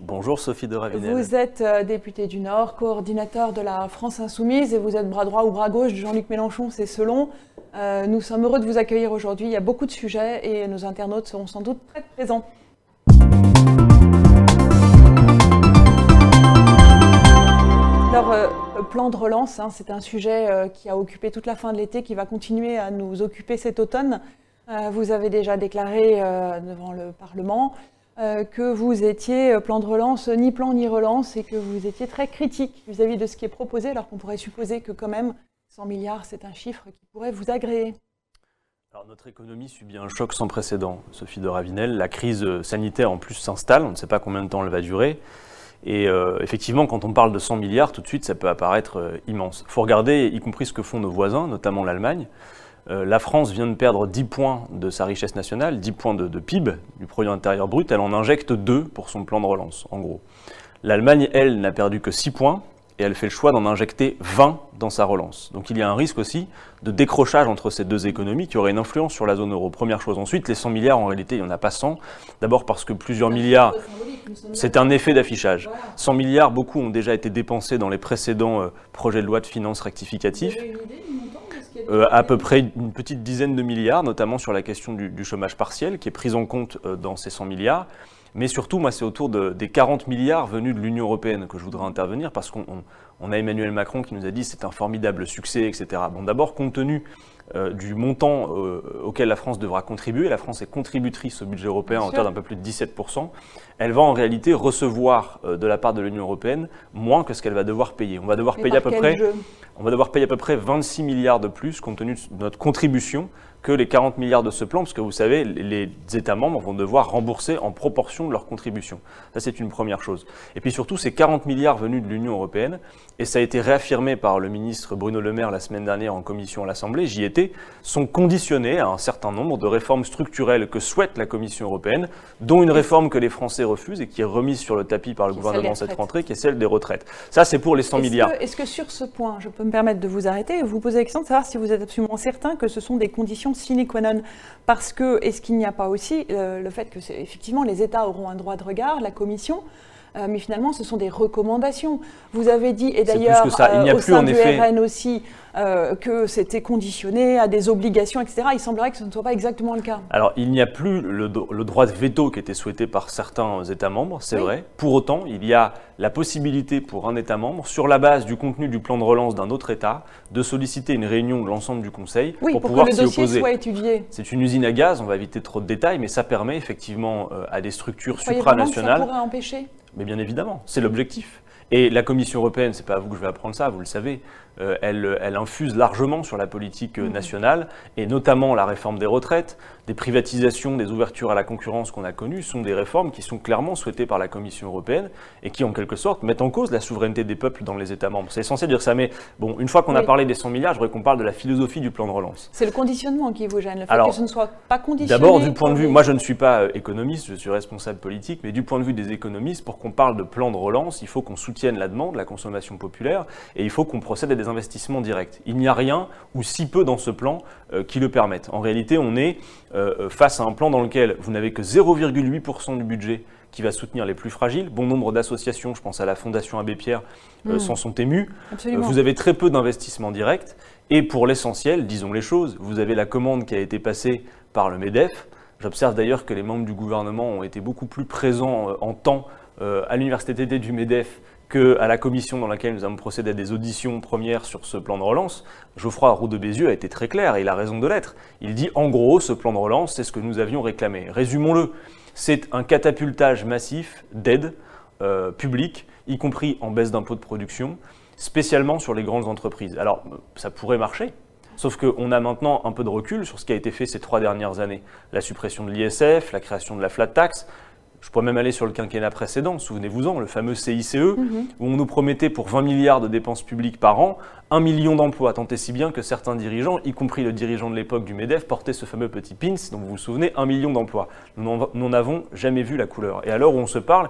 Bonjour Sophie de Ravenel. Vous êtes euh, député du Nord, coordinateur de la France Insoumise et vous êtes bras droit ou bras gauche de Jean-Luc Mélenchon, c'est selon. Euh, nous sommes heureux de vous accueillir aujourd'hui. Il y a beaucoup de sujets et nos internautes seront sans doute très présents. Alors, euh, plan de relance, hein, c'est un sujet euh, qui a occupé toute la fin de l'été, qui va continuer à nous occuper cet automne. Vous avez déjà déclaré devant le Parlement que vous étiez plan de relance, ni plan ni relance, et que vous étiez très critique vis-à-vis de ce qui est proposé, alors qu'on pourrait supposer que quand même 100 milliards, c'est un chiffre qui pourrait vous agréer. Alors, notre économie subit un choc sans précédent, Sophie de Ravinel. La crise sanitaire en plus s'installe, on ne sait pas combien de temps elle va durer. Et euh, effectivement, quand on parle de 100 milliards, tout de suite, ça peut apparaître euh, immense. Il faut regarder, y compris ce que font nos voisins, notamment l'Allemagne. Euh, la France vient de perdre 10 points de sa richesse nationale, 10 points de, PIB, du produit intérieur brut. Elle en injecte 2 pour son plan de relance, en gros. L'Allemagne, elle, n'a perdu que 6 points et elle fait le choix d'en injecter 20 dans sa relance. Donc il y a un risque aussi de décrochage entre ces deux économies qui aurait une influence sur la zone euro. Première chose. Ensuite, les 100 milliards, en réalité, il n'y en a pas 100. D'abord parce que plusieurs milliards, c'est un effet d'affichage. 100 milliards, beaucoup ont déjà été dépensés dans les précédents euh, projets de loi de finances rectificatifs. Euh, à peu près une petite dizaine de milliards, notamment sur la question du, du chômage partiel, qui est prise en compte euh, dans ces 100 milliards. Mais surtout, moi, c'est autour de, des 40 milliards venus de l'Union européenne que je voudrais intervenir, parce qu'on on a Emmanuel Macron qui nous a dit c'est un formidable succès, etc. Bon, d'abord, compte tenu euh, du montant euh, auquel la France devra contribuer, la France est contributrice au budget européen en hauteur d'un peu plus de 17%, elle va en réalité recevoir euh, de la part de l'Union européenne moins que ce qu'elle va devoir payer. On va devoir payer à peu près, on va devoir payer à peu près 26 milliards de plus compte tenu de notre contribution que les 40 milliards de ce plan, parce que vous savez, les États membres vont devoir rembourser en proportion de leur contribution. Ça, c'est une première chose. Et puis surtout, ces 40 milliards venus de l'Union européenne, et ça a été réaffirmé par le ministre Bruno Le Maire la semaine dernière en commission à l'Assemblée, j'y étais, sont conditionnés à un certain nombre de réformes structurelles que souhaite la Commission européenne, dont une réforme que les Français refusent et qui est remise sur le tapis par le gouvernement cette rentrée, qui est celle des retraites. Ça, c'est pour les 100 milliards. Est-ce que sur ce point, je peux me permettre de vous arrêter et vous poser la question de savoir si vous êtes absolument certain que ce sont des conditions sine qua non. Parce que, est-ce qu'il n'y a pas aussi euh, le fait que, effectivement, les États auront un droit de regard, la Commission euh, mais finalement, ce sont des recommandations. Vous avez dit, et d'ailleurs, euh, au sein du RN aussi, euh, que c'était conditionné à des obligations, etc. Il semblerait que ce ne soit pas exactement le cas. Alors, il n'y a plus le, droit de veto qui était souhaité par certains États membres, c'est vrai. Pour autant, il y a la possibilité pour un État membre, sur la base du contenu du plan de relance d'un autre État, de solliciter une réunion de l'ensemble du Conseil pour, pouvoir s'y opposer. Soit étudié. C'est une usine à gaz, on va éviter trop de détails, mais ça permet effectivement à des structures supranationales. ça pourrait empêcher Mais bien évidemment, c'est l'objectif. Et la Commission européenne, c'est pas à vous que je vais apprendre ça, vous le savez, euh, elle, elle, infuse largement sur la politique euh, mmh. nationale, et notamment la réforme des retraites, des privatisations, des ouvertures à la concurrence qu'on a connues, sont des réformes qui sont clairement souhaitées par la Commission européenne et qui, en quelque sorte, mettent en cause la souveraineté des peuples dans les États membres. C'est essentiel de dire ça, mais bon, une fois qu'on a parlé des 100 milliards, je voudrais qu'on parle de la philosophie du plan de relance. C'est le conditionnement qui vous gêne, le fait que ce ne soit pas conditionné. D'abord, du point de vue, moi je ne suis pas euh, économiste, je suis responsable politique, mais du point de vue des économistes, pour qu'on parle de plan de relance, il faut qu'on soutienne la demande, la consommation populaire, et il faut qu'on procède à des investissements directs. Il n'y a rien ou si peu dans ce plan euh, qui le permettent. En réalité, on est euh, euh, face à un plan dans lequel vous n'avez que 0,8% du budget qui va soutenir les plus fragiles. Bon nombre d'associations, je pense à la Fondation Abbé Pierre, hmm. s'en sont émues. vous avez très peu d'investissements directs. Et pour l'essentiel, disons les choses, vous avez la commande qui a été passée par le MEDEF. J'observe d'ailleurs que les membres du gouvernement ont été beaucoup plus présents en temps à l'université d'été du MEDEF qu'à la commission dans laquelle nous avons procédé à des auditions premières sur ce plan de relance, Geoffroy Roux de Bézieux a été très clair et il a raison de l'être. Il dit en gros, ce plan de relance, c'est ce que nous avions réclamé. Résumons-le, c'est un catapultage massif d'aide euh, publique, y compris en baisse d'impôts de production, spécialement sur les grandes entreprises. Alors, ça pourrait marcher, Sauf qu'on a maintenant un peu de recul sur ce qui a été fait ces trois dernières années. La suppression de l'ISF, la création de la flat tax, je pourrais même aller sur le quinquennat précédent, souvenez-vous-en, le fameux CICE, mhm. où on nous promettait pour 20 milliards de dépenses publiques par an, un million d'emplois. Tant et si bien que certains dirigeants, y compris le dirigeant de l'époque du MEDEF, portaient ce fameux petit pins, dont vous vous souvenez, un million d'emplois. Nous n'avons jamais vu la couleur. Et alors où on se parle,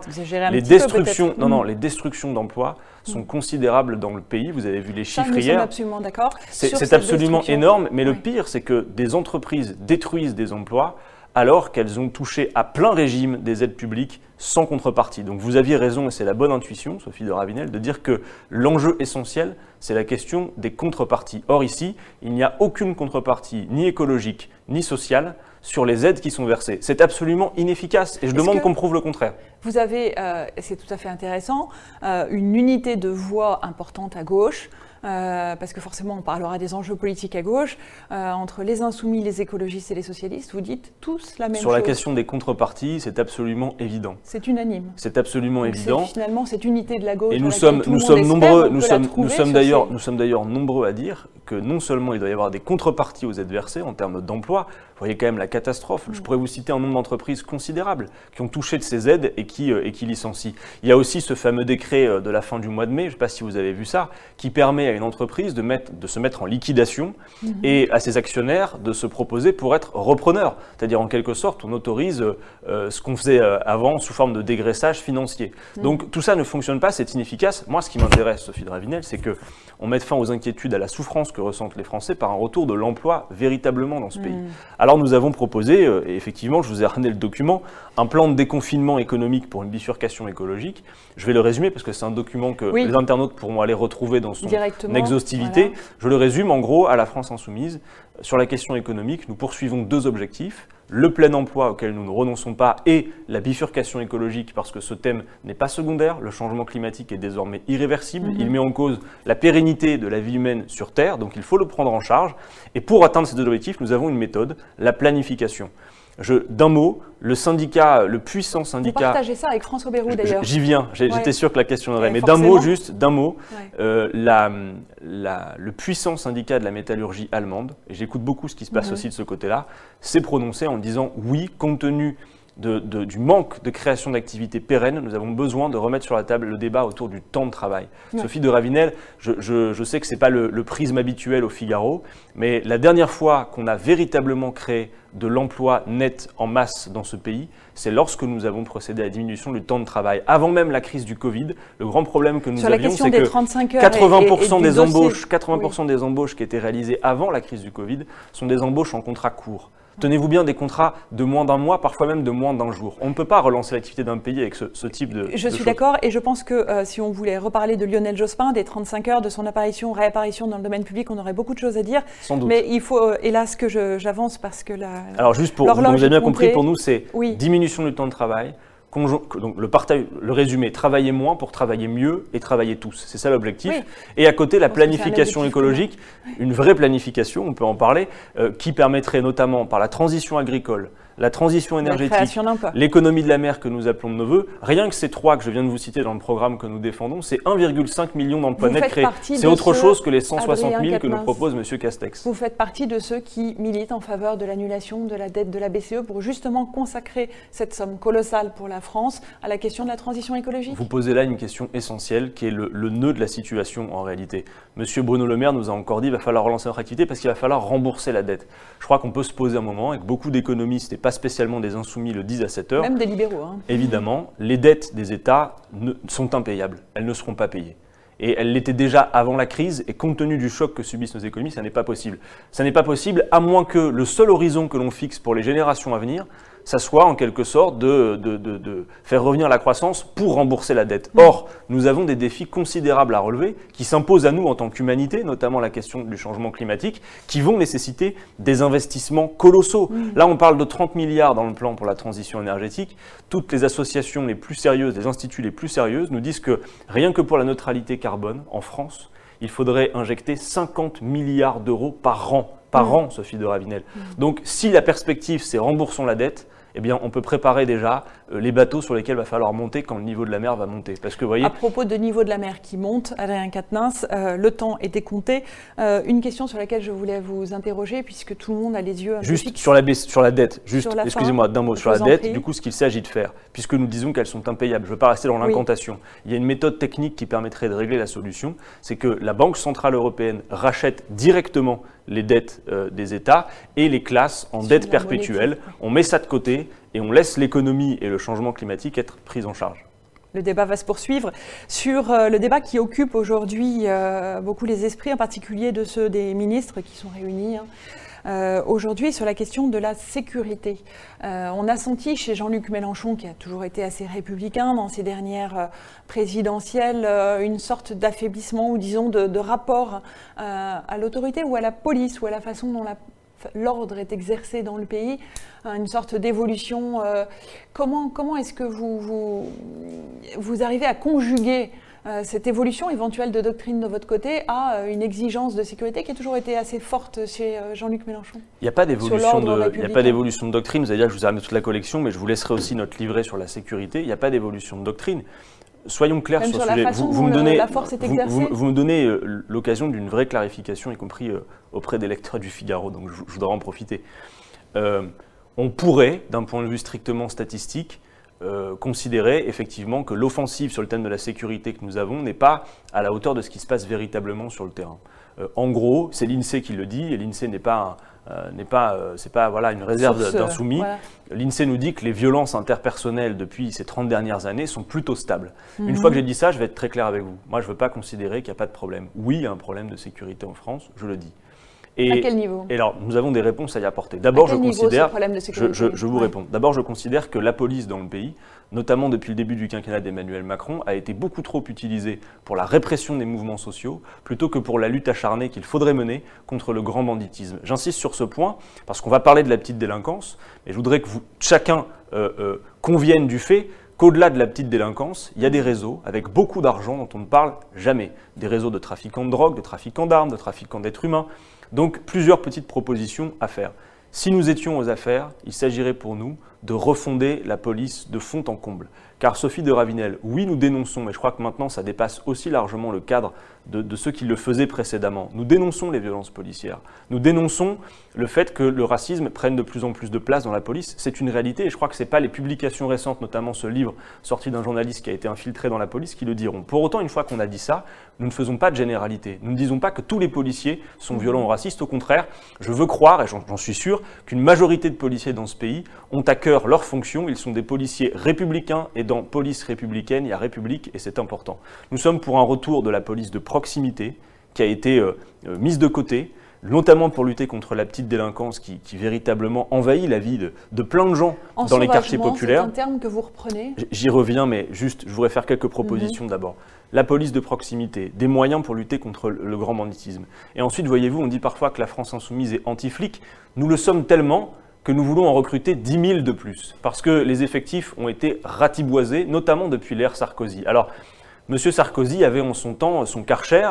les destructions, non, non, mhm. les destructions d'emplois sont mhm. considérables dans le pays. Vous avez vu les chiffres hier. absolument d'accord. C'est absolument énorme, mais le pire, c'est que des entreprises détruisent des emplois alors qu'elles ont touché à plein régime des aides publiques sans contrepartie. Donc vous aviez raison, et c'est la bonne intuition, Sophie de Ravinel, de dire que l'enjeu essentiel, c'est la question des contreparties. Or ici, il n'y a aucune contrepartie, ni écologique, ni sociale, sur les aides qui sont versées. C'est absolument inefficace, et je demande qu'on prouve le contraire. Vous avez, euh, c'est tout à fait intéressant, euh, une unité de voix importante à gauche, euh, parce que forcément on parlera des enjeux politiques à gauche, euh, entre les insoumis, les écologistes et les socialistes, vous dites tous la même chose. Sur la question des contreparties, c'est absolument évident. C'est unanime. C'est absolument évident. Finalement, cette unité de la gauche. Et nous sommes, nous sommes nombreux, nous sommes, nous sommes d'ailleurs, nous sommes d'ailleurs nombreux à dire que non seulement il doit y avoir des contreparties aux aides versées en termes d'emploi, vous voyez quand même la catastrophe. Je mm. pourrais vous citer un nombre d'entreprises considérables qui ont touché de ces aides et qui, euh, et qui licencient. Il y a aussi ce fameux décret de la fin du mois de mai, je ne sais pas si vous avez vu ça, qui permet à une entreprise de, mettre, de se mettre en liquidation mhm. et à ses actionnaires de se proposer pour être repreneurs. C'est-à-dire en quelque sorte, on autorise euh, ce qu'on faisait euh, avant sous forme de dégraissage financier. Mhm. Donc tout ça ne fonctionne pas, c'est inefficace. Moi, ce qui m'intéresse, Sophie Dravinel, c'est que on mette fin aux inquiétudes, à la souffrance que ressentent les Français par un retour de l'emploi véritablement dans ce pays. Mhm. Alors nous avons proposé, euh, et effectivement, je vous ai ramené le document, un plan de déconfinement économique pour une bifurcation écologique. Je vais le résumer parce que c'est un document que les internautes pourront aller retrouver dans son exhaustivité. Je le résume en gros à la France insoumise. Sur la question économique, nous poursuivons deux objectifs. Le plein emploi auquel nous ne renonçons pas et la bifurcation écologique parce que ce thème n'est pas secondaire. Le changement climatique est désormais irréversible. Mhm. Il met en cause la pérennité de la vie humaine sur Terre, donc il faut le prendre en charge. Et pour atteindre ces deux objectifs, nous avons une méthode, la planification. D'un mot, le syndicat, le puissant syndicat. Vous partagez ça avec François Bérou d'ailleurs. J'y viens, j'étais sûr que la question viendrait. Mais d'un mot, juste, d'un mot, euh, le puissant syndicat de la métallurgie allemande, et j'écoute beaucoup ce qui se passe mhm. aussi de ce côté-là, s'est prononcé en disant oui, compte tenu du manque de création d'activités pérennes, nous avons besoin de remettre sur la table le débat autour du temps de travail. Sophie de Ravinel, je, sais que ce n'est pas le, prisme habituel au Figaro, mais la dernière fois qu'on a véritablement créé de l'emploi net en masse dans ce pays, c'est lorsque nous avons procédé à la diminution du temps de travail. Avant même la crise du Covid, le grand problème que nous avions, c'est que 80% des embauches, 80% des embauches qui étaient réalisées avant la crise du Covid sont des embauches en contrat court. Tenez-vous bien des contrats de moins d'un mois, parfois même de moins d'un jour. On ne peut pas relancer l'activité d'un pays avec ce, type de. Je suis d'accord et je pense que euh, si on voulait reparler de Lionel Jospin, des 35 heures, de son apparition, réapparition dans le domaine public, on aurait beaucoup de choses à dire. Sans doute. Mais il faut, euh, hélas, que j'avance parce que la. Alors juste pour, vous avez bien compris, pour nous, c'est diminution du temps de travail, donc le, partage, le résumé, travailler moins pour travailler mieux et travailler tous. C'est ça l'objectif. Et à côté, la planification écologique, une vraie planification, on peut en parler, euh, qui permettrait notamment par la transition agricole, la transition énergétique, l'économie de la mer que nous appelons de nos voeux, rien que ces trois que je viens de vous citer dans le programme que nous défendons, c'est 1,5 million d'emplois nets créés. C'est autre chose que les 160 000 que nous propose M. Castex. Vous faites partie de ceux qui militent en faveur de l'annulation de la dette de la BCE pour justement consacrer cette somme colossale pour la France à la question de la transition écologique Vous posez là une question essentielle qui est le, le nœud de la situation en réalité. M. Bruno Le Maire nous a encore dit qu'il va falloir relancer notre activité parce qu'il va falloir rembourser la dette. Je crois qu'on peut se poser un moment et que beaucoup d'économistes pas spécialement des insoumis le disent à cette heure. Même des libéraux. Hein. Évidemment, les dettes des États ne, sont impayables. Elles ne seront pas payées. Et elles l'étaient déjà avant la crise, et compte tenu du choc que subissent nos économies, ça n'est pas possible. Ça n'est pas possible à moins que le seul horizon que l'on fixe pour les générations à venir, ça soit en quelque sorte de, de, faire revenir la croissance pour rembourser la dette. Mm. Or, nous avons des défis considérables à relever qui s'imposent à nous en tant qu'humanité, notamment la question du changement climatique, qui vont nécessiter des investissements colossaux. Mm. Là, on parle de 30 milliards dans le plan pour la transition énergétique. Toutes les associations les plus sérieuses, les instituts les plus sérieuses nous disent que rien que pour la neutralité carbone en France, il faudrait injecter 50 milliards d'euros par an par mm. an, Sophie de Ravinel. Donc si la perspective c'est remboursons la dette, eh bien, on peut préparer déjà les bateaux sur lesquels va falloir monter quand le niveau de la mer va monter. Parce que, voyez... À propos de niveau de la mer qui monte, Adrien Quatennens, euh, le temps était compté. Euh, une question sur laquelle je voulais vous interroger, puisque tout le monde a les yeux... Juste sur la, sur la dette, juste, excusez-moi, d'un mot sur la dette, du coup, ce qu'il s'agit de faire, puisque nous disons qu'elles sont impayables, je ne veux pas rester dans l'incantation, il y a une méthode technique qui permettrait de régler la solution, c'est que la Banque Centrale Européenne rachète directement les dettes des États et les classe en dette perpétuelle. On met ça de côté et on laisse l'économie et le changement climatique être pris en charge. Le débat va se poursuivre sur euh, le débat qui occupe aujourd'hui euh, beaucoup les esprits, en particulier de ceux des ministres qui sont réunis. Hein. aujourd'hui sur la question de la sécurité. on a senti chez Jean-Luc Mélenchon, qui a toujours été assez républicain dans ses dernières présidentielles, une sorte d'affaiblissement ou disons de rapport à l'autorité ou à la police ou à la façon dont la l'ordre est exercé dans le pays, hein, une sorte d'évolution. Euh, comment comment est-ce que vous, vous, vous, arrivez à conjuguer euh, cette évolution éventuelle de doctrine de votre côté à euh, une exigence de sécurité qui a toujours été assez forte chez Jean-Luc Mélenchon? Il n'y a pas d'évolution de, de doctrine. Vous allez dire que je vous ai ramené toute la collection, mais je vous laisserai aussi notre livret sur la sécurité. Il n'y a pas d'évolution de doctrine soyons clairs sur, ce sujet. Vous, me donnez, vous, me donnez euh, l'occasion d'une vraie clarification, y compris euh, auprès des lecteurs du Figaro, donc je, voudrais en profiter. Euh, on pourrait, d'un point de vue strictement statistique, considérer effectivement que l'offensive sur le thème de la sécurité que nous avons n'est pas à la hauteur de ce qui se passe véritablement sur le terrain. en gros, c'est l'INSEE qui le dit, et l'INSEE n'est pas un, euh, n'est pas, euh, c'est pas voilà, une réserve d'insoumis. L'INSEE nous dit que les violences interpersonnelles depuis ces 30 dernières années sont plutôt stables. Une mhm. fois que j'ai dit ça, je vais être très clair avec vous. Moi, je ne veux pas considérer qu'il n'y a pas de problème. Oui, il y a un problème de sécurité en France, je le dis. Et, à quel niveau Et alors, nous avons des réponses à y apporter. D'abord, je considère. je, je, vous réponds. D'abord, je considère que la police dans le pays, notamment depuis le début du quinquennat d'Emmanuel Macron, a été beaucoup trop utilisée pour la répression des mouvements sociaux, plutôt que pour la lutte acharnée qu'il faudrait mener contre le grand banditisme. J'insiste sur ce point, parce qu'on va parler de la petite délinquance, mais je voudrais que vous, chacun euh, euh, convienne du fait qu'au-delà de la petite délinquance, il y a des réseaux avec beaucoup d'argent dont on ne parle jamais. Des réseaux de trafiquants de drogue, de trafiquants d'armes, de trafiquants d'êtres humains, donc plusieurs petites propositions à faire. Si nous étions aux affaires, il s'agirait pour nous de refonder la police de fond en comble. Car Sophie de Ravinel, oui, nous dénonçons, mais je crois que maintenant ça dépasse aussi largement le cadre de, ceux qui le faisaient précédemment. Nous dénonçons les violences policières. Nous dénonçons le fait que le racisme prenne de plus en plus de place dans la police. C'est une réalité et je crois que ce n'est pas les publications récentes, notamment ce livre sorti d'un journaliste qui a été infiltré dans la police, qui le diront. Pour autant, une fois qu'on a dit ça, nous ne faisons pas de généralité. Nous ne disons pas que tous les policiers sont violents ou racistes. Au contraire, je veux croire, et j'en suis sûr, qu'une majorité de policiers dans ce pays ont à cœur leur fonction. Ils sont des policiers républicains et dans police républicaine, il y a République et c'est important. Nous sommes pour un retour de la police de proximité qui a été euh, euh, mise de côté, notamment pour lutter contre la petite délinquance qui, véritablement envahit la vie de, plein de gens dans les quartiers populaires. C'est un terme que vous reprenez? J'y reviens, mais juste, je voudrais faire quelques propositions mhm. d'abord. La police de proximité, des moyens pour lutter contre le, grand banditisme. Et ensuite, voyez-vous, on dit parfois que la France insoumise est anti-flic. Nous le sommes tellement que nous voulons en recruter 10 000 de plus, parce que les effectifs ont été ratiboisés, notamment depuis l'ère Sarkozy. M. Sarkozy avait en son temps son Karcher.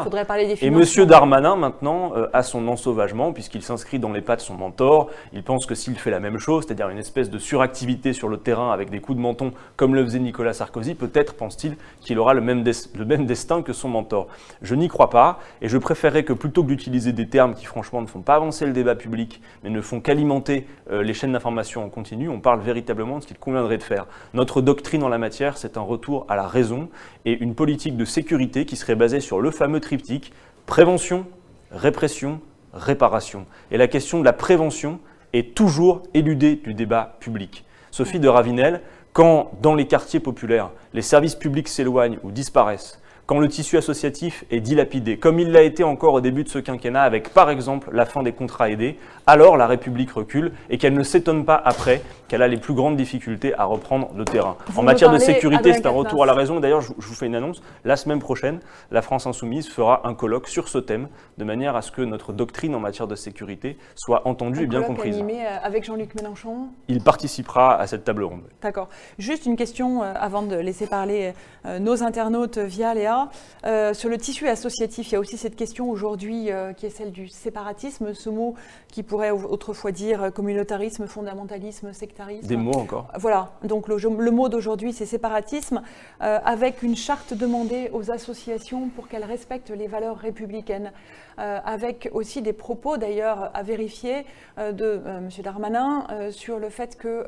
et M. Darmanin, maintenant, euh, a son ensauvagement, puisqu'il s'inscrit dans les pas de son mentor. Il pense que s'il fait la même chose, c'est-à-dire une espèce de suractivité sur le terrain avec des coups de menton, comme le faisait Nicolas Sarkozy, peut-être pense-t-il qu'il aura le même, le même destin que son mentor. Je n'y crois pas, et je préférerais que plutôt que d'utiliser des termes qui, franchement, ne font pas avancer le débat public, mais ne font qu'alimenter euh, les chaînes d'information en continu, on parle véritablement de ce qu'il conviendrait de faire. Notre doctrine en la matière, c'est un retour à la raison et une politique politique de sécurité qui serait basée sur le fameux triptyque prévention, répression, réparation. Et la question de la prévention est toujours éludée du débat public. Sophie de Ravinel, quand dans les quartiers populaires, les services publics s'éloignent ou disparaissent, quand le tissu associatif est dilapidé, comme il l'a été encore au début de ce quinquennat avec par exemple la fin des contrats aidés, alors la République recule et qu'elle ne s'étonne pas après qu'elle a les plus grandes difficultés à reprendre le terrain. en matière de sécurité, c'est un retour à la raison. D'ailleurs, je vous fais une annonce. La semaine prochaine, la France Insoumise fera un colloque sur ce thème, de manière à ce que notre doctrine en matière de sécurité soit entendue et bien comprise. Animé euh, avec Jean-Luc Mélenchon Il participera à cette table ronde. D'accord. Juste une question euh, avant de laisser parler euh, nos internautes via Léa. Sur le tissu associatif, il y a aussi cette question aujourd'hui qui est celle du séparatisme, ce mot qui pourrait autrefois dire communautarisme, fondamentalisme, sectarisme. Des mots encore. Voilà, donc le, le mot d'aujourd'hui c'est séparatisme, avec une charte demandée aux associations pour qu'elles respectent les valeurs républicaines. Euh, avec aussi des propos d'ailleurs à vérifier euh, de euh, M. Darmanin sur le fait que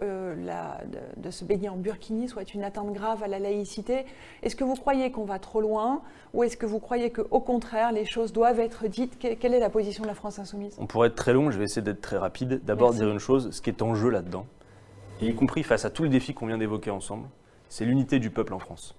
de, se baigner en burkini soit une atteinte grave à la laïcité. Est-ce que vous croyez qu'on va trop loin ou est-ce que vous croyez qu'au contraire les choses doivent être dites? Quelle est la position de la France insoumise? On pourrait être très long, je vais essayer d'être très rapide. D'abord dire une chose, ce qui est en jeu là-dedans, y compris face à tous les défis qu'on vient d'évoquer ensemble, c'est l'unité du peuple en France.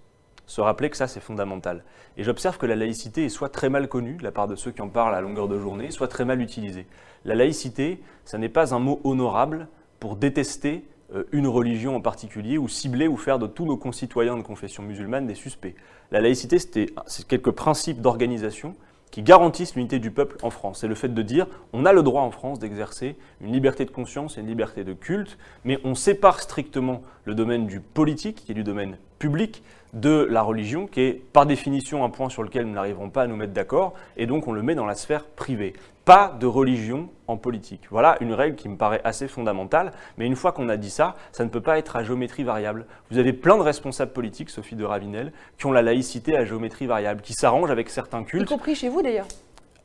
se rappeler que ça, c'est fondamental. Et j'observe que la laïcité est soit très mal connue de la part de ceux qui en parlent à longueur de journée, soit très mal utilisée. La laïcité, ça n'est pas un mot honorable pour détester une religion en particulier ou cibler ou faire de tous nos concitoyens de confession musulmane des suspects. La laïcité, c'est quelques principes d'organisation qui garantissent l'unité du peuple en France. C'est le fait de dire on a le droit en France d'exercer une liberté de conscience et une liberté de culte, mais on sépare strictement le domaine du politique, qui est du domaine public, de la religion, qui est par définition un point sur lequel nous n'arriverons pas à nous mettre d'accord, et donc on le met dans la sphère privée. Pas de religion en politique. Voilà une règle qui me paraît assez fondamentale, mais une fois qu'on a dit ça, ça ne peut pas être à géométrie variable. Vous avez plein de responsables politiques, Sophie de Ravinel, qui ont la laïcité à géométrie variable, qui s'arrangent avec certains cultes. Y compris chez vous d'ailleurs.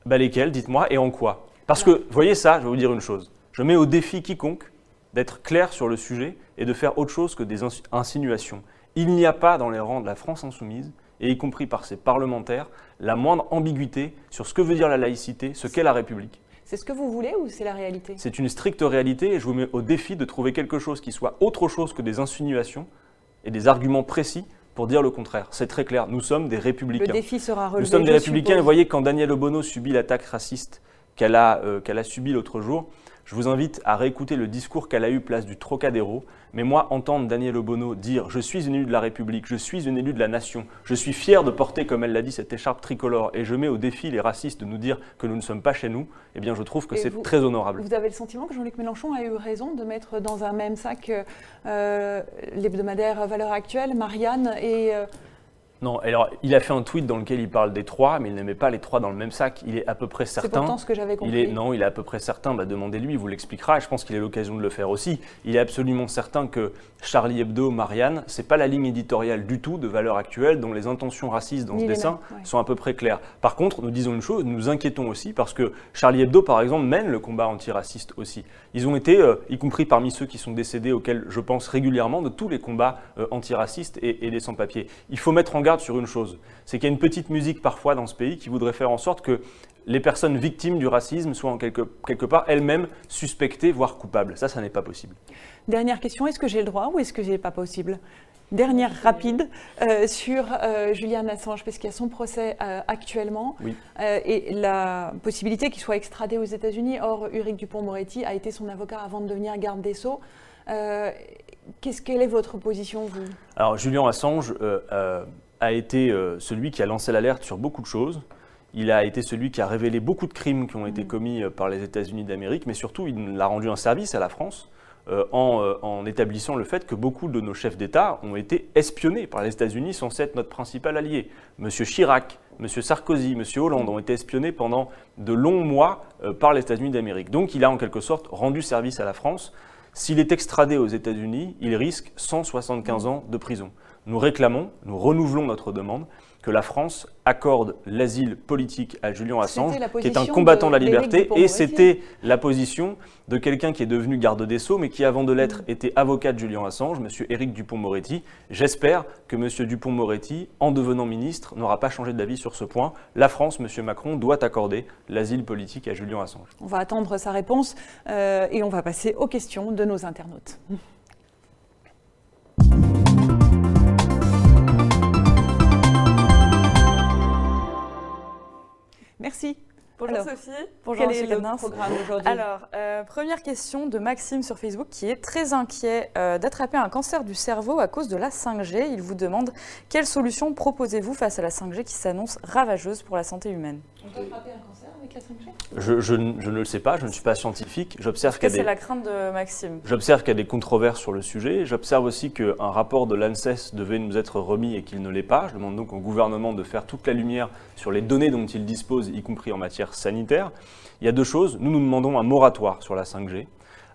Bah lesquels, dites-moi, et en quoi? Parce que, voyez ça, je vais vous dire une chose. Je mets au défi quiconque d'être clair sur le sujet et de faire autre chose que des insinuations. Il n'y a pas dans les rangs de la France insoumise, et y compris par ses parlementaires, la moindre ambiguïté sur ce que veut dire la laïcité, ce qu'est la République. C'est ce que vous voulez ou c'est la réalité? C'est une stricte réalité et je vous mets au défi de trouver quelque chose qui soit autre chose que des insinuations et des arguments précis pour dire le contraire. C'est très clair, nous sommes des républicains. Le défi sera relevé. Nous sommes des républicains et vous voyez quand Daniel Obono subit l'attaque raciste qu'elle a, euh, qu'elle a subie l'autre jour, je vous invite à réécouter le discours qu'elle a eu place du Trocadéro. Mais moi, entendre Daniel Obono dire Je suis une élue de la République, je suis une élue de la nation, je suis fier de porter, comme elle l'a dit, cette écharpe tricolore et je mets au défi les racistes de nous dire que nous ne sommes pas chez nous, eh bien, je trouve que c'est très honorable. Vous avez le sentiment que Jean-Luc Mélenchon a eu raison de mettre dans un même sac euh, l'hebdomadaire Valeurs Actuelles, Marianne et. Euh, non, alors il a fait un tweet dans lequel il parle des trois, mais il ne met pas les trois dans le même sac. Il est à peu près certain. C'est pourtant ce que j'avais compris. Il est, non, il est à peu près certain. Bah, Demandez-lui, il vous l'expliquera. Je pense qu'il a l'occasion de le faire aussi. Il est absolument certain que Charlie Hebdo, Marianne, c'est pas la ligne éditoriale du tout de valeur actuelle, dont les intentions racistes dans ce dessin sont à peu près claires. Par contre, nous disons une chose, nous nous inquiétons aussi parce que Charlie Hebdo, par exemple, mène le combat antiraciste aussi. Ils ont été, euh, y compris parmi ceux qui sont décédés, auxquels je pense régulièrement, de tous les combats euh, antiracistes et, et des sans-papiers. Il faut mettre en garde sur une chose, c'est qu'il y a une petite musique parfois dans ce pays qui voudrait faire en sorte que les personnes victimes du racisme soient en quelque, quelque part elles-mêmes suspectées, voire coupables. Ça, ça n'est pas possible. Dernière question, est-ce que j'ai le droit ou est-ce que n'est pas possible? Dernière rapide euh, sur euh, Julian Assange, parce qu'il y a son procès euh, actuellement et la possibilité qu'il soit extradé aux États-Unis. Or, Uric Dupont-Moretti a été son avocat avant de devenir garde des Sceaux. Qu'est-ce quelle est votre position, vous? Alors, Julian Assange a été euh, celui qui a lancé l'alerte sur beaucoup de choses. Il a été celui qui a révélé beaucoup de crimes qui ont été mm. commis euh, par les États-Unis d'Amérique, mais surtout, il a rendu un service à la France euh, en, établissant le fait que beaucoup de nos chefs d'État ont été espionnés par les États-Unis sans être notre principal allié. Monsieur Chirac, Monsieur Sarkozy, Monsieur Hollande ont été espionnés pendant de longs mois par les États-Unis d'Amérique. Donc il a en quelque sorte rendu service à la France. S'il est extradé aux États-Unis, il risque 175 ans de prison. Nous réclamons, nous renouvelons notre demande que la France accorde l'asile politique à Julian Assange, qui est un combattant de, la liberté, et c'était la position de quelqu'un qui est devenu garde des Sceaux, mais qui avant de l'être mm. était avocat de Julian Assange, M. Éric Dupont-Moretti. J'espère que M. Dupont-Moretti, en devenant ministre, n'aura pas changé d'avis sur ce point. La France, M. Macron, doit accorder l'asile politique à Julian Assange. On va attendre sa réponse euh, et on va passer aux questions de nos internautes. Merci. Bonjour Sophie. Bonjour quel est le programme aujourd'hui Alors, euh, première question de Maxime sur Facebook qui est très inquiet euh, d'attraper un cancer du cerveau à cause de la 5G. Il vous demande quelle solution proposez-vous face à la 5G qui s'annonce ravageuse pour la santé humaine? On peut attraper un cancer avec la 5G je, je, ne le sais pas, je ne suis pas scientifique. J'observe qu'il y a c'est la crainte de Maxime? J'observe qu'il y a des controverses sur le sujet. J'observe aussi qu'un rapport de l'ANSES devait nous être remis et qu'il ne l'est pas. Je demande donc au gouvernement de faire toute la lumière sur les données dont il dispose, y compris en matière sanitaire. Il y a deux choses. Nous, nous demandons un moratoire sur la 5G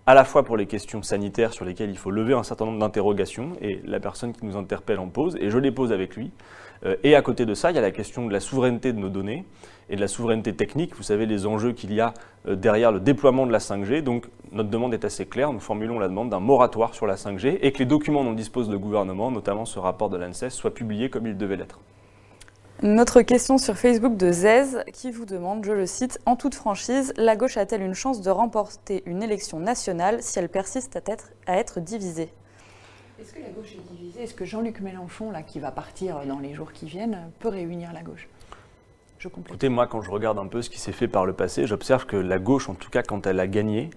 à la fois pour les questions sanitaires sur lesquelles il faut lever un certain nombre d'interrogations, et la personne qui nous interpelle en pose, et je les pose avec lui. Euh, et à côté de ça, il y a la question de la souveraineté de nos données et de la souveraineté technique. Vous savez les enjeux qu'il y a euh, derrière le déploiement de la 5G. Donc notre demande est assez claire. Nous formulons la demande d'un moratoire sur la 5G et que les documents dont dispose le gouvernement, notamment ce rapport de l'ANSES, soient publiés comme ils devaient l'être. Notre question sur Facebook de Zez qui vous demande, je le cite, En toute franchise, la gauche a-t-elle une chance de remporter une élection nationale si elle persiste à être, à être divisée? Est-ce que la gauche est divisée? Est-ce que Jean-Luc Mélenchon, là, qui va partir dans les jours qui viennent, peut réunir la gauche? Je. Écoutez, moi, quand je regarde un peu ce qui s'est fait par le passé, j'observe que la gauche, en tout cas quand elle a gagné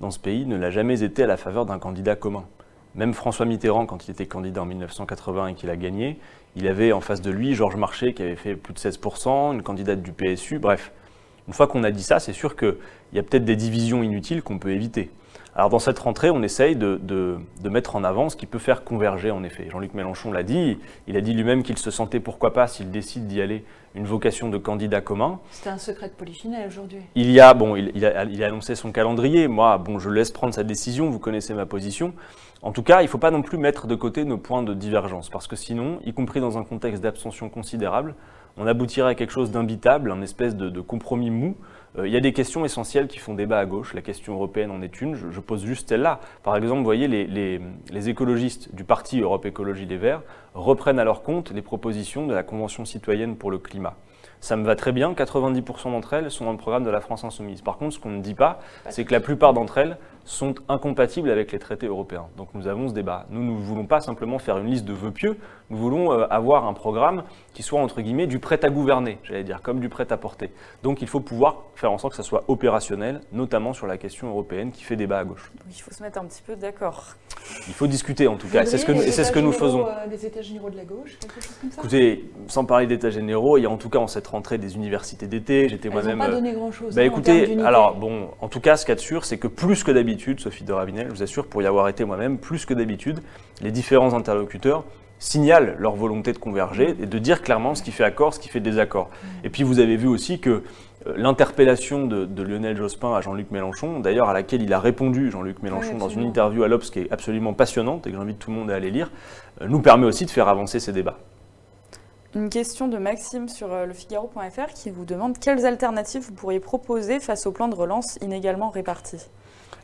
dans ce pays, ne l'a jamais été à la faveur d'un candidat commun. Même François Mitterrand, quand il était candidat en 1980 et qu'il a gagné, il avait en face de lui Georges Marchais qui avait fait plus de 16%, une candidate du PSU, bref. Une fois qu'on a dit ça, c'est sûr qu'il y a peut-être des divisions inutiles qu'on peut éviter. Alors dans cette rentrée, on essaye de, mettre en avant ce qui peut faire converger en effet. Jean-Luc Mélenchon l'a dit, il a dit lui-même qu'il se sentait pourquoi pas, s'il décide d'y aller, une vocation de candidat commun. C'était un secret de polichinelle aujourd'hui. Il y a, bon, il, a, il, a, annoncé son calendrier. Moi, bon, je laisse prendre sa décision, vous connaissez ma position. En tout cas, il ne faut pas non plus mettre de côté nos points de divergence, parce que sinon, y compris dans un contexte d'abstention considérable, on aboutirait à quelque chose d'imbitable, un espèce de, compromis mou. Euh, il y a des questions essentielles qui font débat à gauche. La question européenne en est une. Je, pose juste celle-là. Par exemple, vous voyez, les, les, écologistes du parti Europe Écologie Les Verts reprennent à leur compte les propositions de la Convention citoyenne pour le climat ça me va très bien. 90% d'entre elles sont dans le programme de la France insoumise. Par contre, ce qu'on ne dit pas, c'est que la plupart d'entre elles sont incompatibles avec les traités européens. Donc nous avons ce débat. Nous ne voulons pas simplement faire une liste de vœux pieux, nous voulons euh, avoir un programme qui soit entre guillemets du prêt à gouverner, j'allais dire, comme du prêt à porter. Donc il faut pouvoir faire en sorte que ça soit opérationnel, notamment sur la question européenne qui fait débat à gauche. il faut se mettre un petit peu d'accord. Il faut discuter en tout cas, c'est ce que, c'est ce que nous faisons. Euh, des états généraux de la gauche, quelque chose comme ça? Écoutez, sans parler d'états généraux, il y a en tout cas en cette rentrée des universités d'été, j'étais moi-même... pas donné grand-chose. Bah, hein, écoutez, alors bon, en tout cas, ce qu'il y a de sûr, c'est que plus que d'habitude, Sophie de Ravinel, je vous assure, pour y avoir été moi-même, plus que d'habitude, les différents interlocuteurs signalent leur volonté de converger et de dire clairement ce qui fait accord, ce qui fait désaccord. Et puis vous avez vu aussi que euh, l'interpellation de, Lionel Jospin à Jean-Luc Mélenchon, d'ailleurs à laquelle il a répondu, Jean-Luc Mélenchon, dans une interview à l'Obs qui est absolument passionnante et que j'invite tout le monde à aller lire, euh, nous permet aussi de faire avancer ces débats. Une question de Maxime sur euh, lefigaro.fr qui vous demande quelles alternatives vous pourriez proposer face au plan de relance inégalement réparti?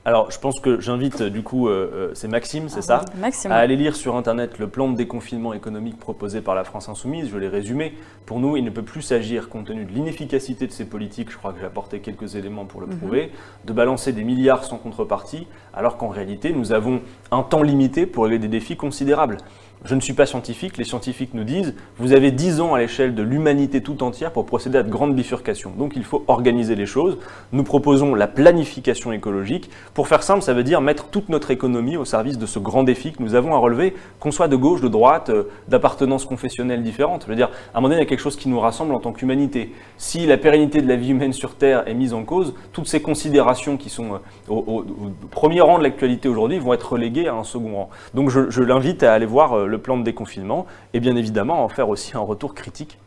Alors, je pense que j'invite du coup, euh, euh, c'est Maxime, c'est ah ça, à aller lire sur Internet le plan de déconfinement économique proposé par la France Insoumise. Je l'ai résumé. Pour nous, il ne peut plus s'agir, compte tenu de l'inefficacité de ces politiques, je crois que j'ai apporté quelques éléments pour le mhm. prouver, de balancer des milliards sans contrepartie, alors qu'en réalité, nous avons un temps limité pour régler des défis considérables. Je ne suis pas scientifique, les scientifiques nous disent, vous avez 10 ans à l'échelle de l'humanité tout entière pour procéder à de grandes bifurcations. Donc il faut organiser les choses. Nous proposons la planification écologique. Pour faire simple, ça veut dire mettre toute notre économie au service de ce grand défi que nous avons à relever, qu'on soit de gauche, de droite, euh, d'appartenance confessionnelle différente. Je veux dire, à un moment donné, il y a quelque chose qui nous rassemble en tant qu'humanité. Si la pérennité de la vie humaine sur Terre est mise en cause, toutes ces considérations qui sont euh, au, premier rang de l'actualité aujourd'hui vont être reléguées à un second rang. Donc je, je l'invite à aller voir euh, le plan de déconfinement et bien évidemment en faire aussi un retour critique.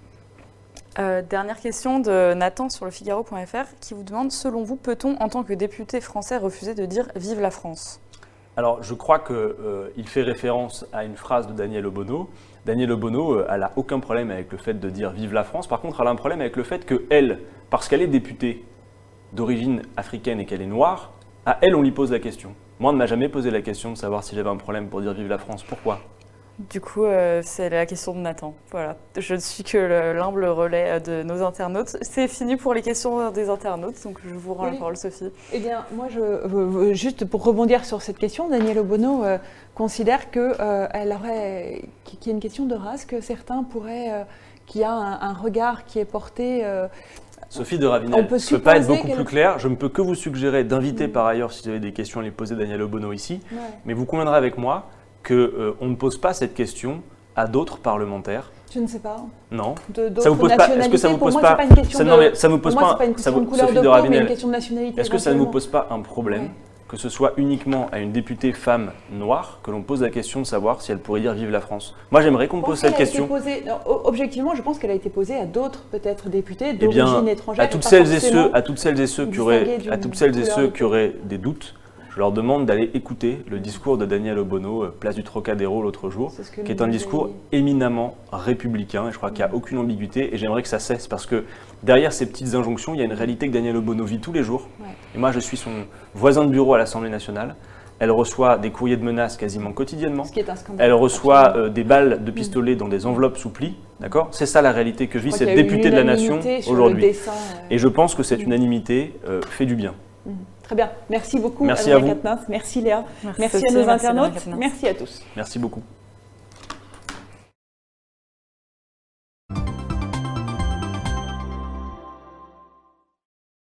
Euh, dernière question de Nathan sur le Figaro.fr qui vous demande selon vous, peut-on en tant que député français refuser de dire Vive la France alors, je crois qu'il euh, fait référence à une phrase de Daniel Obono. Daniel Obono, euh, elle n'a aucun problème avec le fait de dire Vive la France. Par contre, elle a un problème avec le fait qu'elle, parce qu'elle est députée d'origine africaine et qu'elle est noire, à elle, on lui pose la question. Moi, on ne m'a jamais posé la question de savoir si j'avais un problème pour dire Vive la France. Pourquoi? Du coup, euh, c'est la question de Nathan. Voilà. Je ne suis que l'humble relais de nos internautes. C'est fini pour les questions des internautes, donc je vous rends la parole, Sophie. Eh bien, moi, je, juste pour rebondir sur cette question, Daniel Obono euh, considère que euh, elle aurait, qu'il y a une question de race, que certains pourraient, qu'il y a un, regard qui est porté. Sophie de Ravinel, je ne peux pas être beaucoup plus clair. Je ne peux que vous suggérer d'inviter mm. par ailleurs, si vous avez des questions à les poser, Daniel Obono ici. Mais vous conviendrez avec moi qu'on euh, ne pose pas cette question à d'autres parlementaires je ne sais pas. Non. ça vous pose pas Est-ce que ça vous pose pas, ça, Non mais ça vous pose pas, pas une question de couleur de peau, mais une question de nationalité. Est-ce que ça ne vous pose pas un problème que ce soit uniquement à une députée femme noire que l'on pose la question de savoir si elle pourrait dire vive la France? Moi, j'aimerais qu'on pose cette question. objectivement, je pense qu'elle a été posée à d'autres peut-être députés eh d'origine étrangère. À toutes celles et ceux, à toutes celles et ceux qui auraient, à toutes celles et ceux qui auraient des doutes, je leur demande d'aller écouter le discours de Daniel Obono, euh, place du Trocadéro l'autre jour, qui est un discours éminemment républicain, et je crois qu'il n'y a aucune ambiguïté, et j'aimerais que ça cesse, parce que derrière ces petites injonctions, il y a une réalité que Daniel Obono vit tous les jours, et moi je suis son voisin de bureau à l'Assemblée nationale, elle reçoit des courriers de menaces quasiment quotidiennement. Ce qui est un Elle reçoit euh, des balles de pistolet dans des enveloppes sous pli. D'accord? C'est ça la réalité que vit cette députée de la nation aujourd'hui. Euh, et je pense que cette unanimité fait du bien. Très bien. Merci beaucoup, Merci à Adrien vous. Quatennens. Merci Léa. Merci, à nos internautes. Merci à tous. Merci beaucoup.